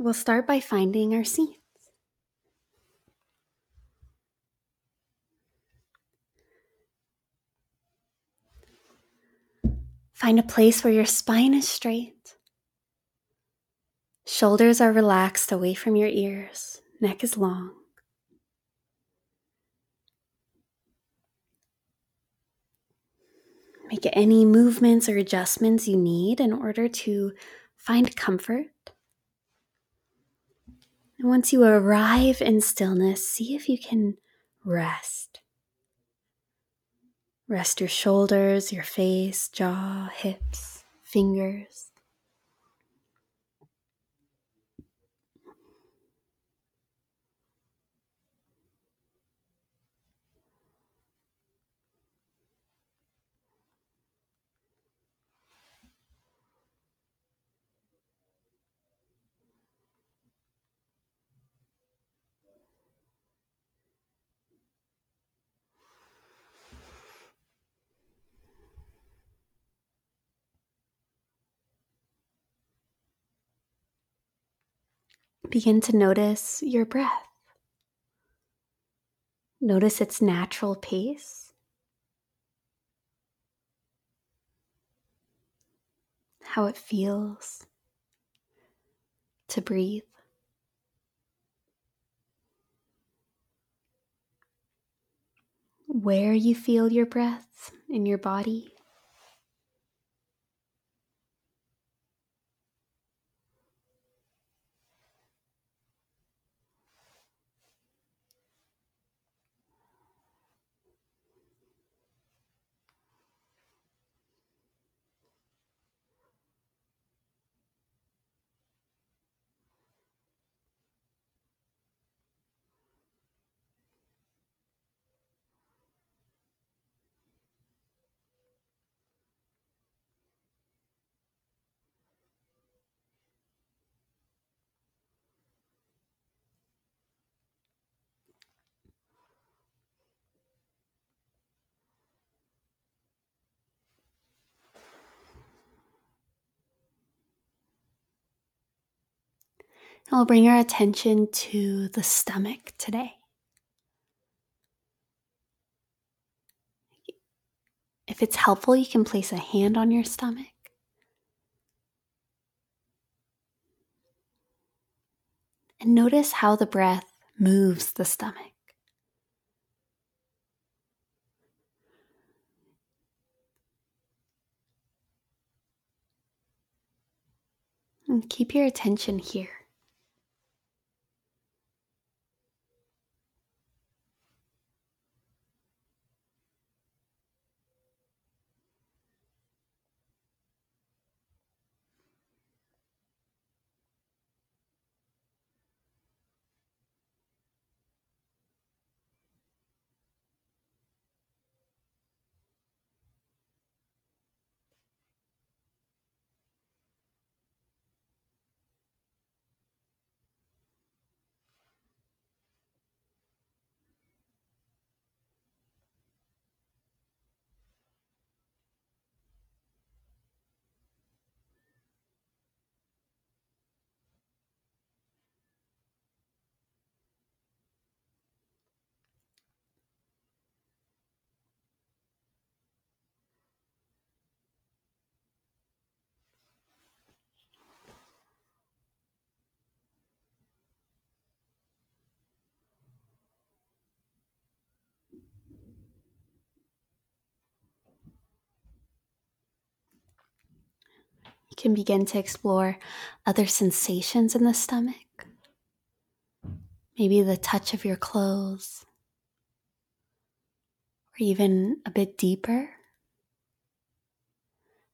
we'll start by finding our seats. Find a place where your spine is straight. Shoulders are relaxed away from your ears. Neck is long. Make any movements or adjustments you need in order to find comfort. And once you arrive in stillness, see if you can rest. Rest your shoulders, your face, jaw, hips, fingers. Begin to notice your breath. Notice its natural pace. How it feels to breathe. Where you feel your breath in your body. And we'll bring our attention to the stomach today. If it's helpful, you can place a hand on your stomach. And notice how the breath moves the stomach. And keep your attention here. You can begin to explore other sensations in the stomach. Maybe the touch of your clothes, or even a bit deeper.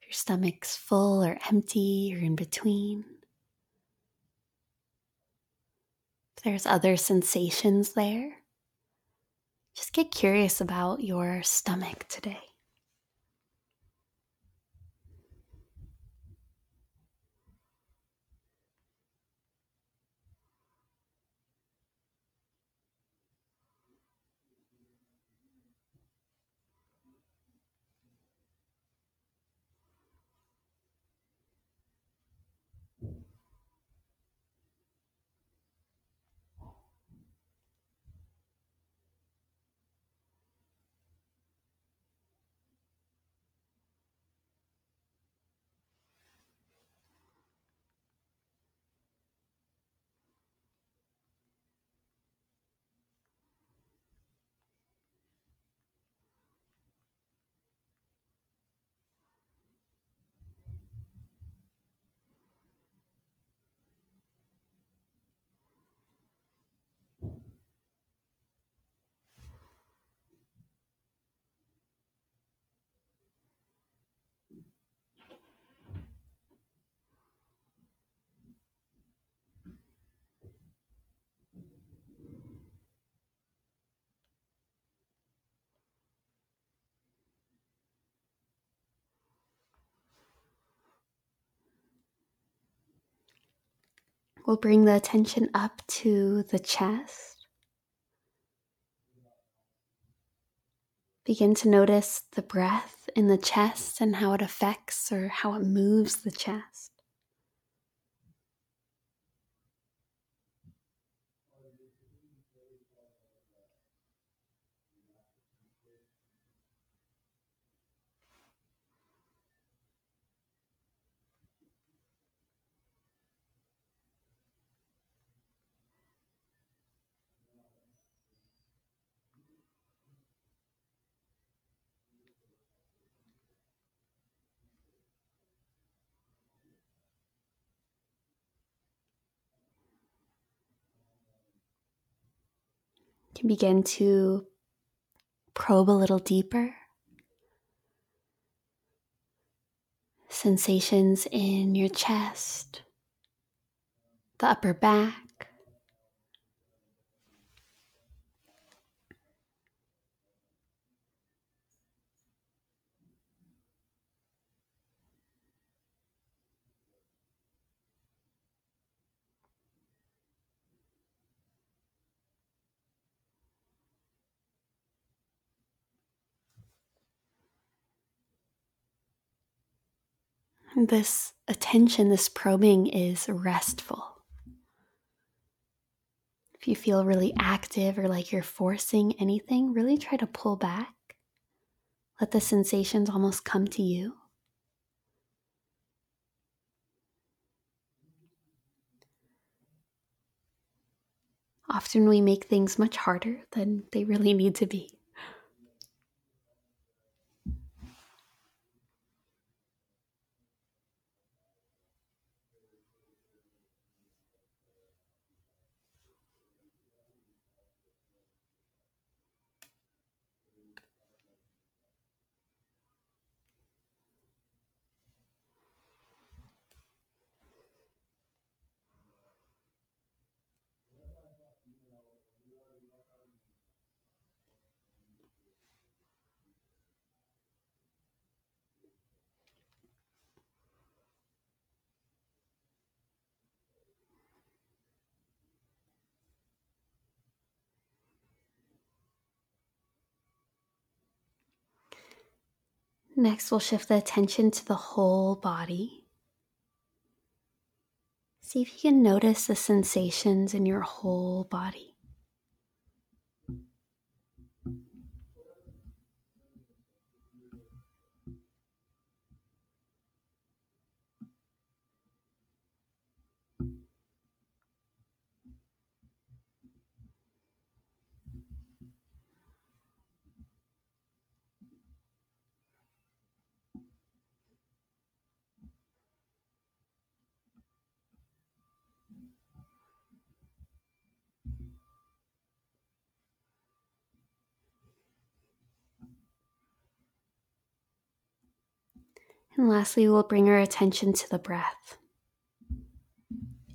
If your stomach's full or empty or in between. If there's other sensations there, just get curious about your stomach today. We'll bring the attention up to the chest. Begin to notice the breath in the chest and how it affects or how it moves the chest. Can begin to probe a little deeper. Sensations in your chest, the upper back, This attention, this probing is restful. If you feel really active or like you're forcing anything, really try to pull back. Let the sensations almost come to you. Often we make things much harder than they really need to be. Next, we'll shift the attention to the whole body. See if you can notice the sensations in your whole body. And lastly, we'll bring our attention to the breath.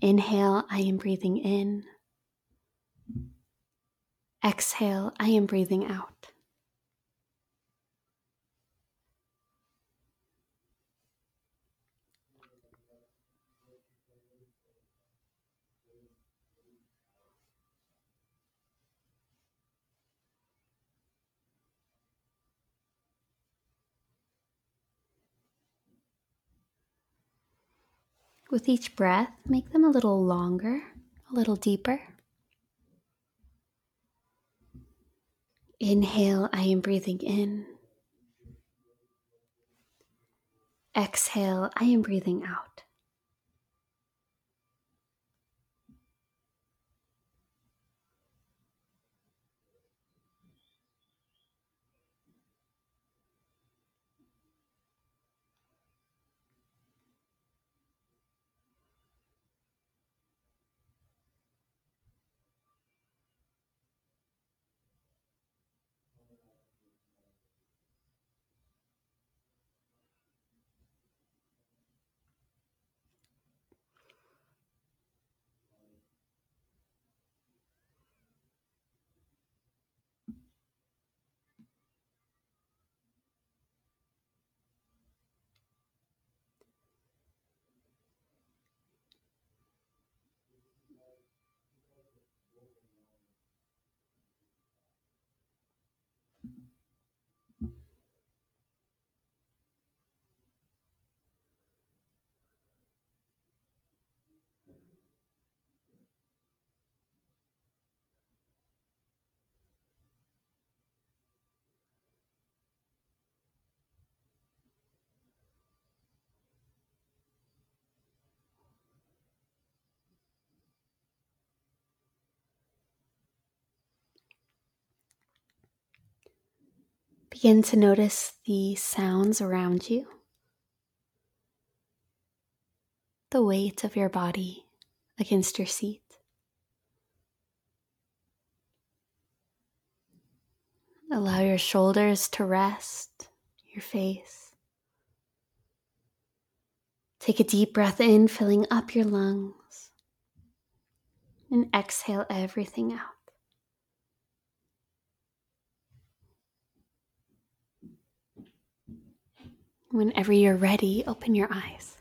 Inhale, I am breathing in. Exhale, I am breathing out. With each breath, make them a little longer, a little deeper. Inhale, I am breathing in. Exhale, I am breathing out. Begin to notice the sounds around you, the weight of your body against your seat. Allow your shoulders to rest, your face. Take a deep breath in, filling up your lungs, and exhale everything out. Whenever you're ready, open your eyes.